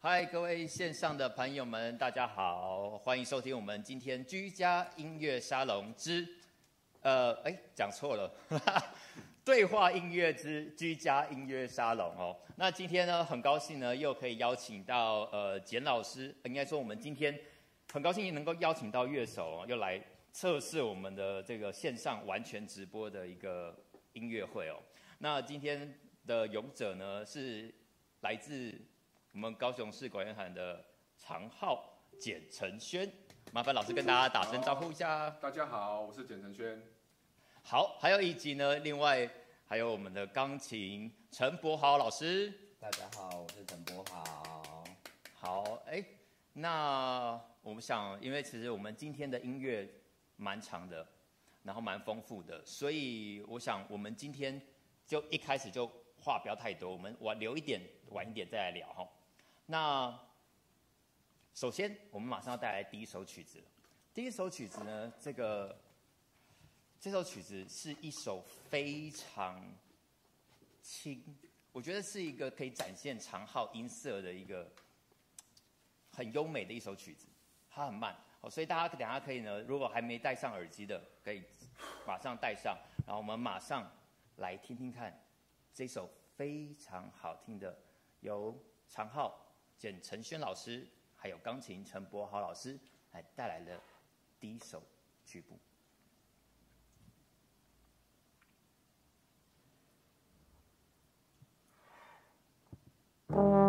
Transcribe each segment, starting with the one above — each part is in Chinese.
嗨，各位线上的朋友们，大家好，欢迎收听我们今天居家音乐沙龙之，呃，哎，讲错了，对话音乐之居家音乐沙龙哦。那今天呢，很高兴呢，又可以邀请到呃简老师，应该说我们今天很高兴能够邀请到乐手哦，又来测试我们的这个线上完全直播的一个音乐会哦。那今天的勇者呢，是来自我们高雄市管乐团的长号简承轩，麻烦老师跟大家打声招呼一下。大家好，我是简承轩。好，还有一集呢，另外还有我们的钢琴陈柏豪老师。大家好，我是陈柏豪。好，哎，那我们想，因为其实我们今天的音乐蛮长的，然后蛮丰富的，所以我想我们今天就一开始就话不要太多，我们晚留一点，晚一点再来聊哈。那首先，我们马上要带来第一首曲子。第一首曲子呢，这个这首曲子是一首非常轻，我觉得是一个可以展现长号音色的一个很优美的一首曲子。它很慢，所以大家等下可以呢，如果还没戴上耳机的，可以马上戴上，然后我们马上来听听看这首非常好听的由长号。见陈轩老师还有钢琴陈柏豪老师还带来了第一首曲谱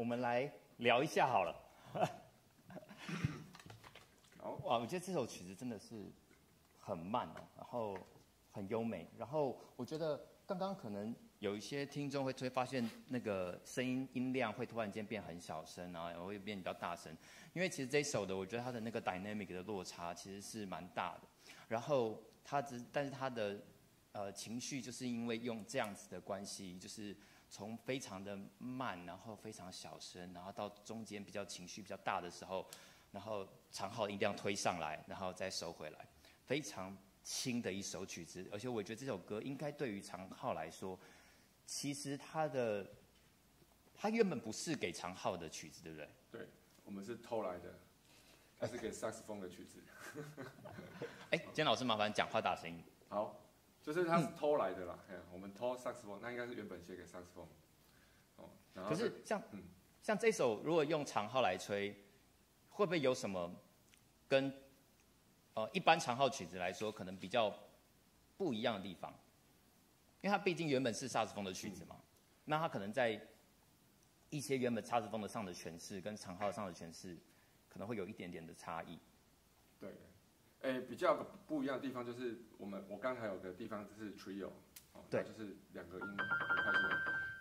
我们来聊一下好了。好，哇，我觉得这首曲子真的是很慢哦，然后很优美。然后我觉得刚刚可能有一些听众会会发现那个声音音量会突然间变很小声，然后会变比较大声。因为其实这一首的，我觉得它的那个 dynamic 的落差其实是蛮大的。然后它只，但是它的呃情绪就是因为用这样子的关系，就是。从非常的慢，然后非常小声，然后到中间比较情绪比较大的时候，然后长号音量推上来，然后再收回来，非常轻的一首曲子。而且我觉得这首歌应该对于长号来说，其实它的它原本不是给长号的曲子，对不对？对，我们是偷来的，它是给萨克斯风的曲子。哎，简老师麻烦讲话大声音。好。就是他是偷来的啦，嗯、我们偷萨克斯风，那应该是原本写给萨克斯风。哦，可是像、嗯、像这首如果用长号来吹，会不会有什么跟呃一般长号曲子来说可能比较不一样的地方？因为它毕竟原本是萨克斯风的曲子嘛，嗯、那它可能在一些原本萨克斯风的上的诠释跟长号上的诠释可能会有一点点的差异。对。哎，比较不一样的地方就是我们我刚才有个地方就是 trio，哦，对，就是两个音很快速，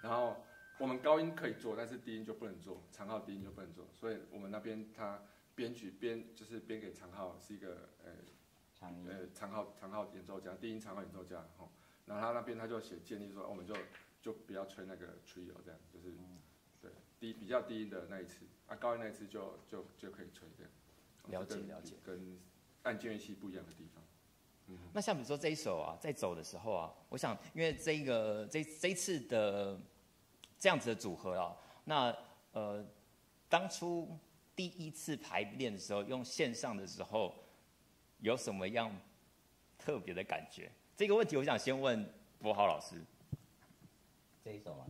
然后我们高音可以做，但是低音就不能做，长号低音就不能做，所以我们那边他编曲编就是编给长号是一个呃长音呃长号长号演奏家，低音长号演奏家，哦，然后他那边他就写建议说，我们就就不要吹那个 trio 这样，就是对低比较低音的那一次，啊高音那一次就就就可以吹这样，了解了解。跟。按键乐器不一样的地方，嗯，那像比如说这一首啊，在走的时候啊，我想因为这个这这一次的这样子的组合啊，那呃当初第一次排练的时候，用线上的时候，有什么样特别的感觉？这个问题我想先问柏豪老师。这一首吗？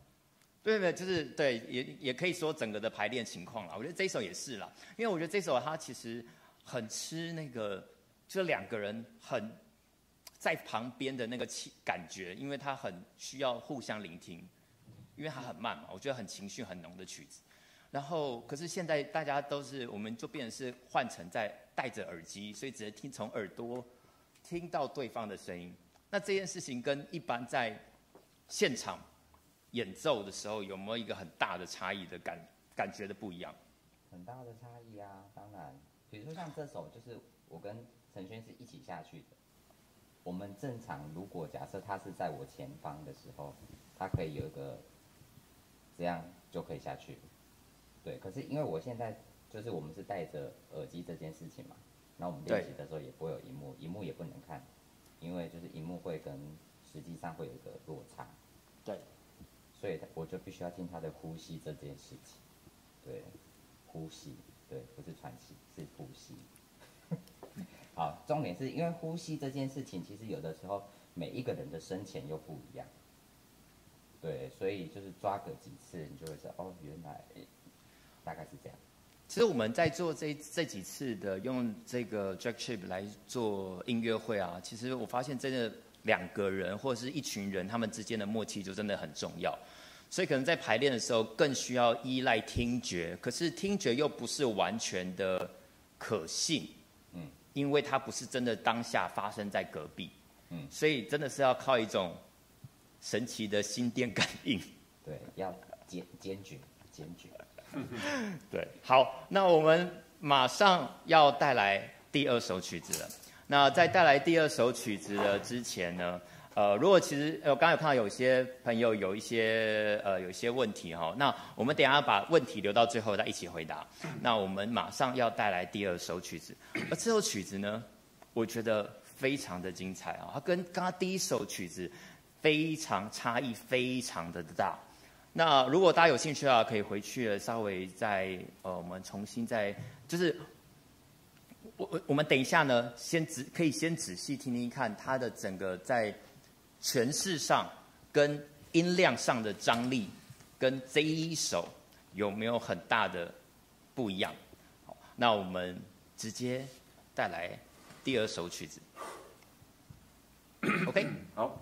对对，就是对，也也可以说整个的排练情况啦。我觉得这一首也是啦，因为我觉得这首它其实。很吃那个，就两个人很在旁边的那个气感觉，因为他很需要互相聆听，因为他很慢嘛，我觉得很情绪很浓的曲子。然后，可是现在大家都是，我们就变成是换成在戴着耳机，所以只能听从耳朵听到对方的声音。那这件事情跟一般在现场演奏的时候，有没有一个很大的差异的感感觉的不一样？很大的差异啊，当然。比如说像这首，就是我跟陈轩是一起下去的。我们正常如果假设他是在我前方的时候，他可以有一个这样就可以下去。对，可是因为我现在就是我们是戴着耳机这件事情嘛，那我们练习的时候也不会有荧幕，荧幕也不能看，因为就是荧幕会跟实际上会有一个落差。对，所以我就必须要听他的呼吸这件事情。对，呼吸。对，不是喘气，是呼吸。好，重点是因为呼吸这件事情，其实有的时候每一个人的深浅又不一样。对，所以就是抓个几次，你就会知道哦，原来大概是这样。其实我们在做这这几次的用这个 Jack Chip 来做音乐会啊，其实我发现真的两个人或者是一群人，他们之间的默契就真的很重要。所以可能在排练的时候更需要依赖听觉，可是听觉又不是完全的可信，嗯，因为它不是真的当下发生在隔壁，嗯，所以真的是要靠一种神奇的心电感应。对，要坚坚决坚决。对，好，那我们马上要带来第二首曲子了。那在带来第二首曲子的之前呢，呃，如果其实我刚才有看到有些朋友有一些呃有一些问题哈，那我们等下把问题留到最后再一起回答。那我们马上要带来第二首曲子，而这首曲子呢，我觉得非常的精彩啊，它跟刚刚第一首曲子非常差异非常的大。那如果大家有兴趣的话，可以回去稍微再呃，我们重新再就是我我我们等一下呢，先仔可以先仔细听听看它的整个在诠释上跟音量上的张力，跟这一首有没有很大的不一样？好，那我们直接带来第二首曲子。OK，好，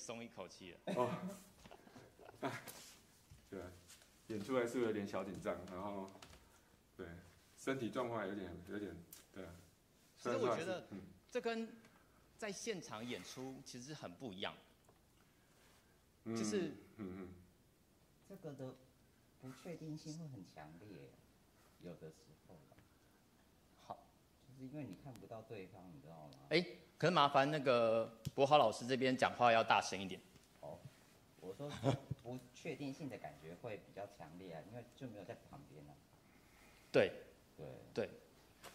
松一口气了。哦，对，演出来是有点小紧张，然后对身体状况有点有点对。所以我觉得这跟在现场演出其实很不一样。嗯、就是嗯嗯，这个的不确定性会很强烈，有的时候。好，就是因为你看不到对方，你知道吗？哎，可是麻烦那个柏豪老师这边讲话要大声一点。哦，我说不确定性的感觉会比较强烈啊，因为就没有在旁边啊。对，对对，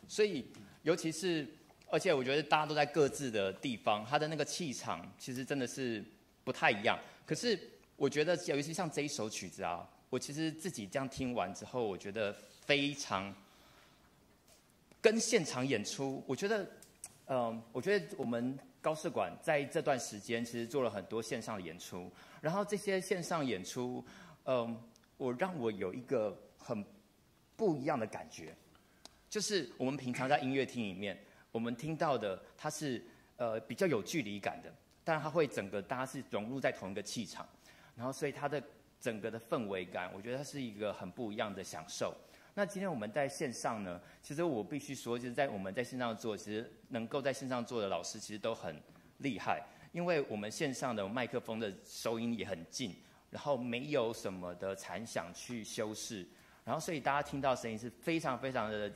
所以尤其是，而且我觉得大家都在各自的地方，他的那个气场其实真的是不太一样。可是我觉得，尤其像这一首曲子啊，我其实自己这样听完之后，我觉得非常跟现场演出，我觉得，嗯、呃，我觉得我们高士馆在这段时间其实做了很多线上的演出，然后这些线上演出，嗯、我让我有一个很不一样的感觉，就是我们平常在音乐厅里面，我们听到的它是呃比较有距离感的。但它会整个大家是融入在同一个气场，然后所以它的整个的氛围感，我觉得它是一个很不一样的享受。那今天我们在线上呢，其实我必须说，就是在我们在线上做，其实能够在线上做的老师其实都很厉害，因为我们线上的麦克风的收音也很近，然后没有什么的残响去修饰，然后所以大家听到声音是非常非常的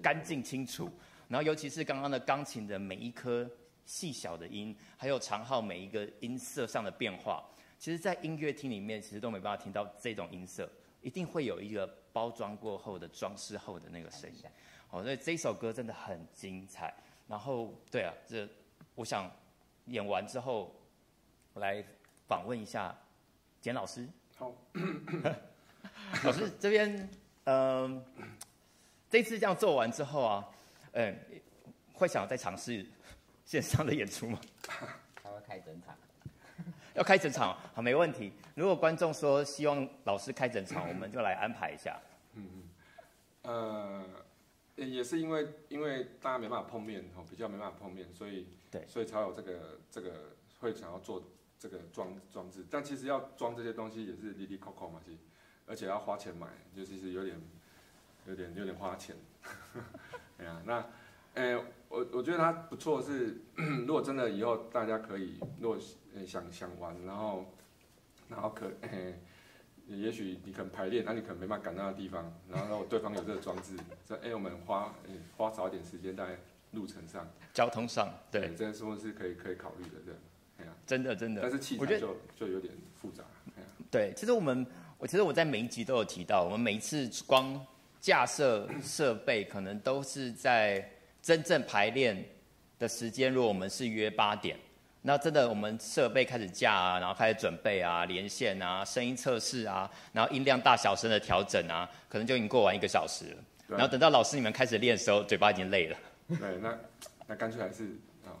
干净清楚，然后尤其是刚刚的钢琴的每一颗。细小的音，还有长号每一个音色上的变化，其实，在音乐厅里面，其实都没办法听到这种音色，一定会有一个包装过后的装饰后的那个声音。好，所以这首歌真的很精彩。然后，对啊，这我想演完之后，来访问一下简老师。好，老师这边，嗯、呃，这次这样做完之后啊，嗯，会想再尝试。线上的演出吗？他会开整场，要开整场，好，没问题。如果观众说希望老师开整场，我们就来安排一下。嗯嗯，呃，也是因为因为大家没办法碰面，哦，比较没办法碰面，所以对，所以才有这个这个会想要做这个装装置。但其实要装这些东西也是滴滴扣扣嘛，其实，而且要花钱买，就其实有点有点有点花钱。哎呀，那。我我觉得它不错，是如果真的以后大家可以，如果想想玩，然后然后可，欸、也许你可能排练，那你可能没办法赶到那个地方，然后如果对方有这个装置，这哎、欸、我们花、欸、花少一点时间在路程上，交通上，对，这是不是可以可以考虑的？这样，哎呀，真的真的，但是器材就就有点复杂，对，其实我们我其实我在每一集都有提到，我们每一次光架设设备可能都是在。真正排练的时间，如果我们是约八点，那真的我们设备开始架啊，然后开始准备啊，连线啊，声音测试啊，然后音量大小声的调整啊，可能就已经过完一个小时了。然后等到老师你们开始练的时候，嘴巴已经累了。对，那那干脆还是啊、哦，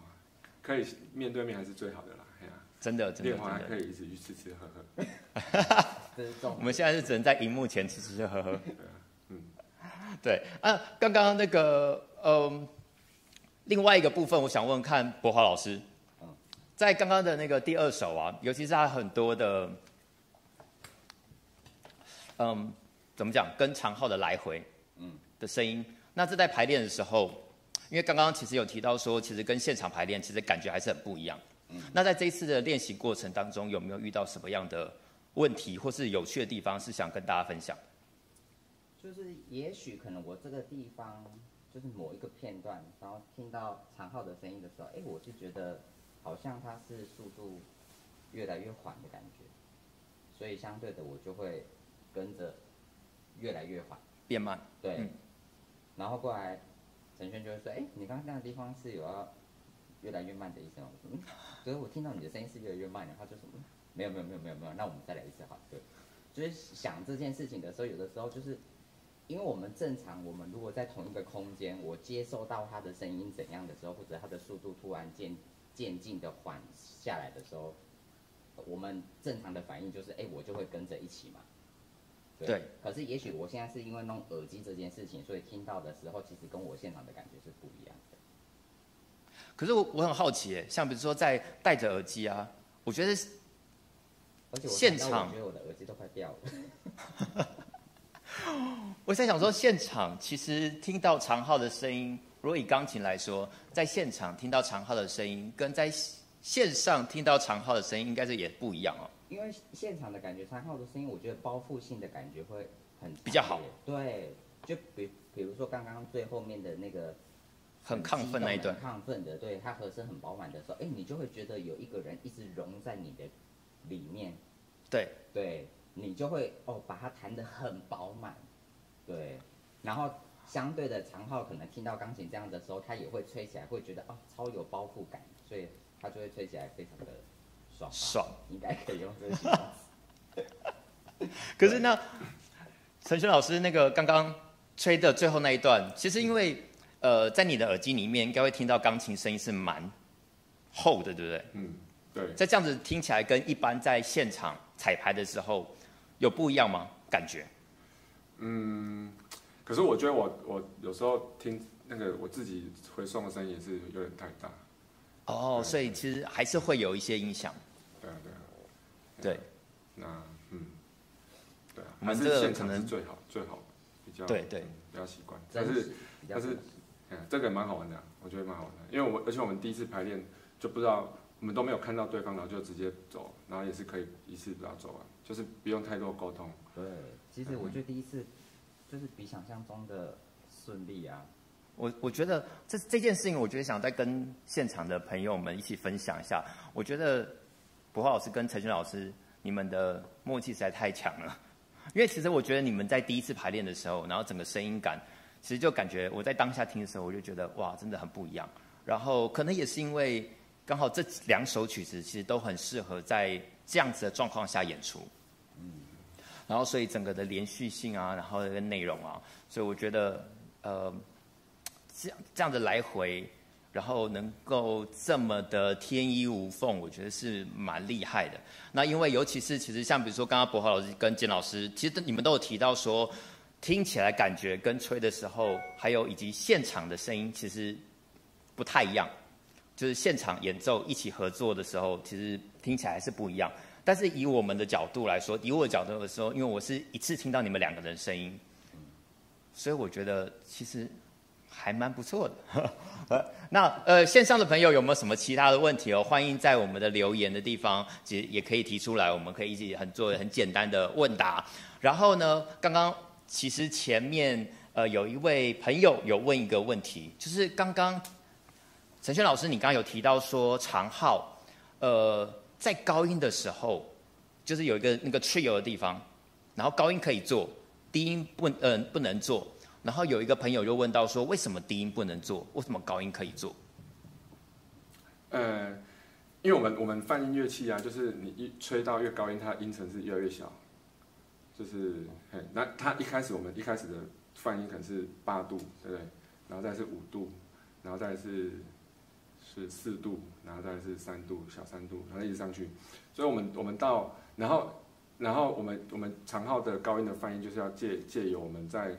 可以面对面还是最好的啦。哎呀，真的，练完还可以一直去吃吃喝喝。我们现在是只能在荧幕前吃吃喝喝。对啊，嗯，对啊，刚刚那个嗯。另外一个部分，我想问看柏华老师，在刚刚的那个第二首啊，尤其是他很多的，嗯，怎么讲，跟长号的来回，嗯，的声音。那这在排练的时候，因为刚刚其实有提到说，其实跟现场排练其实感觉还是很不一样。嗯，那在这一次的练习过程当中，有没有遇到什么样的问题，或是有趣的地方，是想跟大家分享？就是也许可能我这个地方。就是某一个片段，然后听到长号的声音的时候，哎，我就觉得好像它是速度越来越缓的感觉，所以相对的我就会跟着越来越缓，变慢。对，嗯、然后过来陈轩就会说，哎，你刚刚那个地方是有要越来越慢的意思吗？我说，嗯，所以我听到你的声音是越来越慢的，他就说，没有没有没有没有没有，那我们再来一次好，对，就是想这件事情的时候，有的时候就是。因为我们正常，我们如果在同一个空间，我接受到他的声音怎样的时候，或者他的速度突然渐渐进的缓下来的时候，我们正常的反应就是，哎，我就会跟着一起嘛。对。对。可是也许我现在是因为弄耳机这件事情，所以听到的时候，其实跟我现场的感觉是不一样的。可是我我很好奇，哎，像比如说在戴着耳机啊，我觉得而且我现场我觉得我的耳机都快掉了。我在想说，现场其实听到长号的声音，如果以钢琴来说，在现场听到长号的声音，跟在线上听到长号的声音，应该是也不一样哦。因为现场的感觉，长号的声音，我觉得包覆性的感觉会很比较好。对，就比比如说刚刚最后面的那个很亢奋那一段，亢奋的，对，它和声很饱满的时候，哎，你就会觉得有一个人一直融在你的里面。对对。你就会哦，把它弹得很饱满，对，然后相对的长号可能听到钢琴这样的时候，它也会吹起来，会觉得哦超有包覆感，所以它就会吹起来非常的爽爽，应该可以用这个形容词。可是呢，陈轩老师那个刚刚吹的最后那一段，其实因为呃在你的耳机里面应该会听到钢琴声音是蛮厚的，对不对？嗯，对。在这样子听起来跟一般在现场彩排的时候。有不一样吗？感觉？嗯，可是我觉得我我有时候听那个我自己回送的声音也是有点太大。哦，所以其实还是会有一些影响。对啊，对啊。对。那嗯，对啊。我们这个可能最好最好比较对对比较习惯，但是但是嗯，这个也蛮好玩的，我觉得蛮好玩的，因为我而且我们第一次排练就不知道我们都没有看到对方，然后就直接走，然后也是可以一次把它走完。就是不用太多沟通。对，其实我觉得第一次就是比想象中的顺利啊。我我觉得这这件事情，我觉得想再跟现场的朋友们一起分享一下。我觉得博华老师跟陈轩老师，你们的默契实在太强了。因为其实我觉得你们在第一次排练的时候，然后整个声音感，其实就感觉我在当下听的时候，我就觉得哇，真的很不一样。然后可能也是因为刚好这两首曲子其实都很适合在这样子的状况下演出。然后，所以整个的连续性啊，然后这个内容啊，所以我觉得，呃，这样这样的来回，然后能够这么的天衣无缝，我觉得是蛮厉害的。那因为尤其是其实像比如说刚刚柏豪老师跟简老师，其实你们都有提到说，听起来感觉跟吹的时候，还有以及现场的声音其实不太一样，就是现场演奏一起合作的时候，其实听起来还是不一样。但是以我们的角度来说，以我的角度来说，因为我是一次听到你们两个人声音，所以我觉得其实还蛮不错的。那呃，线上的朋友有没有什么其他的问题哦？欢迎在我们的留言的地方，也也可以提出来，我们可以一起很做很简单的问答。然后呢，刚刚其实前面呃有一位朋友有问一个问题，就是刚刚陈轩老师，你刚刚有提到说长号，呃。在高音的时候，就是有一个那个 trio 的地方，然后高音可以做，低音不嗯、不能做。然后有一个朋友就问到说，为什么低音不能做？为什么高音可以做？呃，因为我们我们泛音乐器啊，就是你一吹到越高音，它的音程是越来越小。就是，嘿，那它一开始我们一开始的泛音可能是八度，对不对？然后再是五度，然后再是。是四度，然后再是三度，小三度，然后一直上去。所以，我们我们到，然后，然后我们我们长号的高音的泛音，就是要借借由我们在，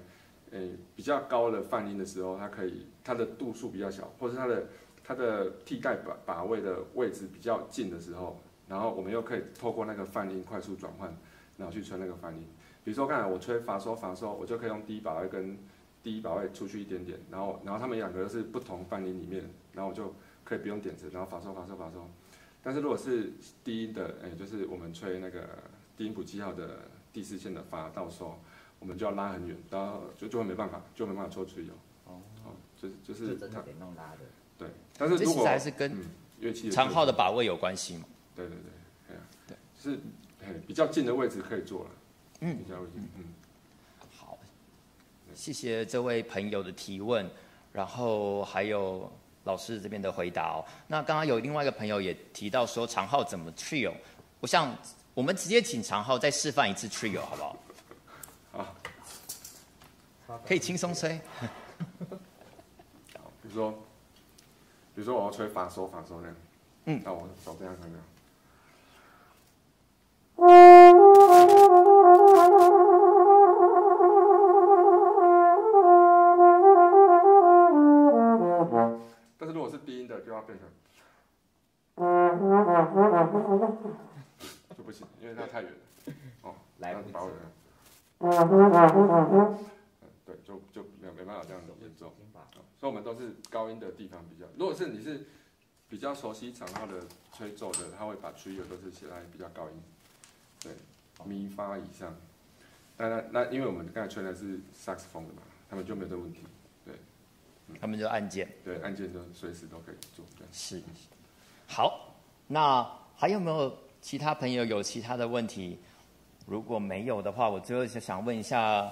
诶比较高的泛音的时候，它可以它的度数比较小，或是它的它的替代把把位的位置比较近的时候，然后我们又可以透过那个泛音快速转换，然后去吹那个泛音。比如说刚才我吹发嗦发嗦，我就可以用第一把位跟第一把位出去一点点，然后然后他们两个是不同泛音里面，然后我就。可以不用点子，然后发嗦发嗦发嗦。但是如果是低音的，哎，就是我们吹那个低音谱记号的第四线的发到嗦，我们就要拉很远，然后就就会没办法，就没办法抽出油。哦，哦，就是就是。就真的得弄拉的。对，但是如果还是跟乐器长号的把位有关系嘛？对对对，对啊，对，是哎比较近的位置可以做了。嗯，比较近，嗯。好，谢谢这位朋友的提问，然后还有。老师这边的回答哦，那刚刚有另外一个朋友也提到说长号怎么 trio，我想我们直接请长号再示范一次 trio 好不好？好，可以轻松吹。比如说，比如说我要吹发嗦发嗦那样，嗯，那我手这样看这样。就不行，因为它太远了。哦，来不及。对，就就没没办法这样演奏。所以，我们都是高音的地方比较。如果是你是比较熟悉长号的吹奏的，他会把 trio 都是写在比较高音，对，咪发以上。那那那，因为我们刚才吹的是萨克斯风的嘛，他们就没有这个问题。对，他们就按键。对，按键就随时都可以做。对，是。好，那还有没有其他朋友有其他的问题？如果没有的话，我最后就想问一下。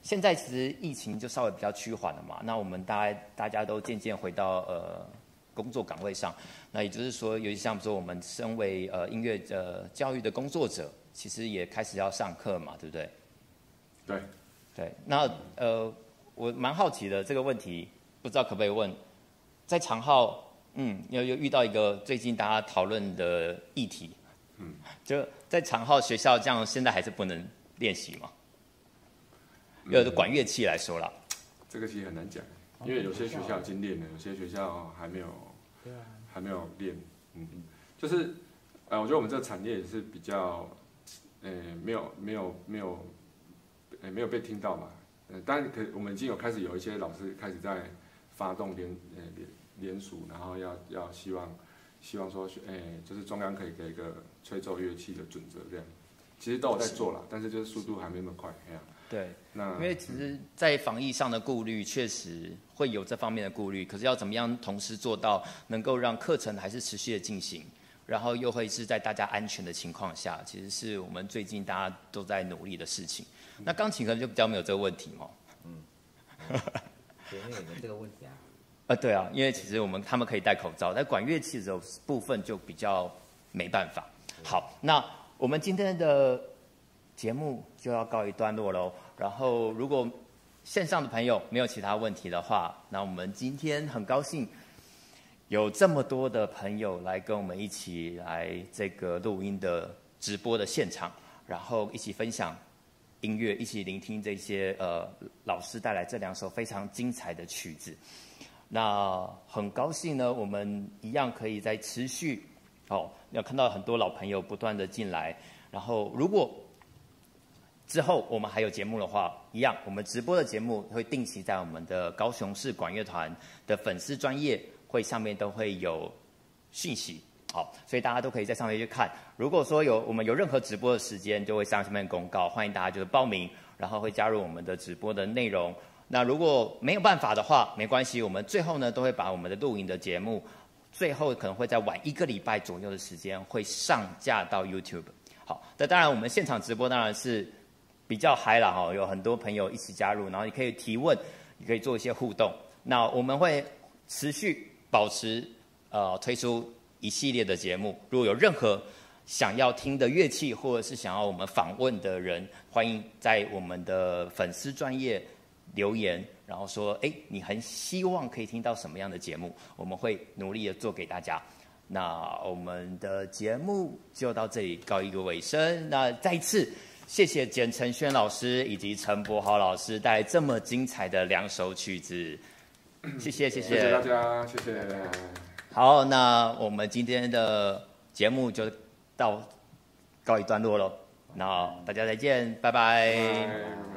现在其实疫情就稍微比较趋缓了嘛，那我们大家大家都渐渐回到呃工作岗位上，那也就是说，尤其像说我们身为呃音乐呃教育的工作者，其实也开始要上课嘛，对不对？对，对，那呃我蛮好奇的这个问题，不知道可不可以问，在长号，嗯，又又遇到一个最近大家讨论的议题，嗯，就在长号学校这样，现在还是不能练习吗？有的管乐器来说了，这个其实很难讲，因为有些学校已经练了，有些学校还没有，还没有练。嗯，就是，呃，我觉得我们这个产业也是比较，呃，没有没有没有，呃，没有被听到嘛。呃，当然可，我们已经有开始有一些老师开始在发动联呃联联署，然后要要希望希望说，呃，就是中央可以给一个吹奏乐器的准则这样。其实都有在做了，但是就是速度还没那么快，这样。对，那因为其实，在防疫上的顾虑确实会有这方面的顾虑，可是要怎么样同时做到能够让课程还是持续的进行，然后又会是在大家安全的情况下，其实是我们最近大家都在努力的事情。那钢琴可能就比较没有这个问题嘛。嗯，有没有这个问题啊？呃，对啊，因为其实我们他们可以戴口罩，但管乐器的部分就比较没办法。好，那我们今天的。节目就要告一段落喽。然后，如果线上的朋友没有其他问题的话，那我们今天很高兴有这么多的朋友来跟我们一起来这个录音的直播的现场，然后一起分享音乐，一起聆听这些呃老师带来这两首非常精彩的曲子。那很高兴呢，我们一样可以再持续哦，要看到很多老朋友不断的进来。然后，如果之后我们还有节目的话，一样，我们直播的节目会定期在我们的高雄市管乐团的粉丝专业会上面都会有讯息，好，所以大家都可以在上面去看。如果说有我们有任何直播的时间，就会上上面公告，欢迎大家就是报名，然后会加入我们的直播的内容。那如果没有办法的话，没关系，我们最后呢都会把我们的录影的节目，最后可能会在晚一个礼拜左右的时间会上架到 YouTube。好，那当然我们现场直播当然是。比较嗨了哈，有很多朋友一起加入，然后你可以提问，你可以做一些互动。那我们会持续保持呃推出一系列的节目。如果有任何想要听的乐器，或者是想要我们访问的人，欢迎在我们的粉丝专业留言，然后说，哎，你很希望可以听到什么样的节目，我们会努力的做给大家。那我们的节目就到这里告一个尾声。那再一次。谢谢简承轩老师以及陈柏豪老师带来这么精彩的两首曲子，谢谢谢谢，谢谢大家，谢谢。好，那我们今天的节目就到告一段落喽，那大家再见，拜拜。拜拜。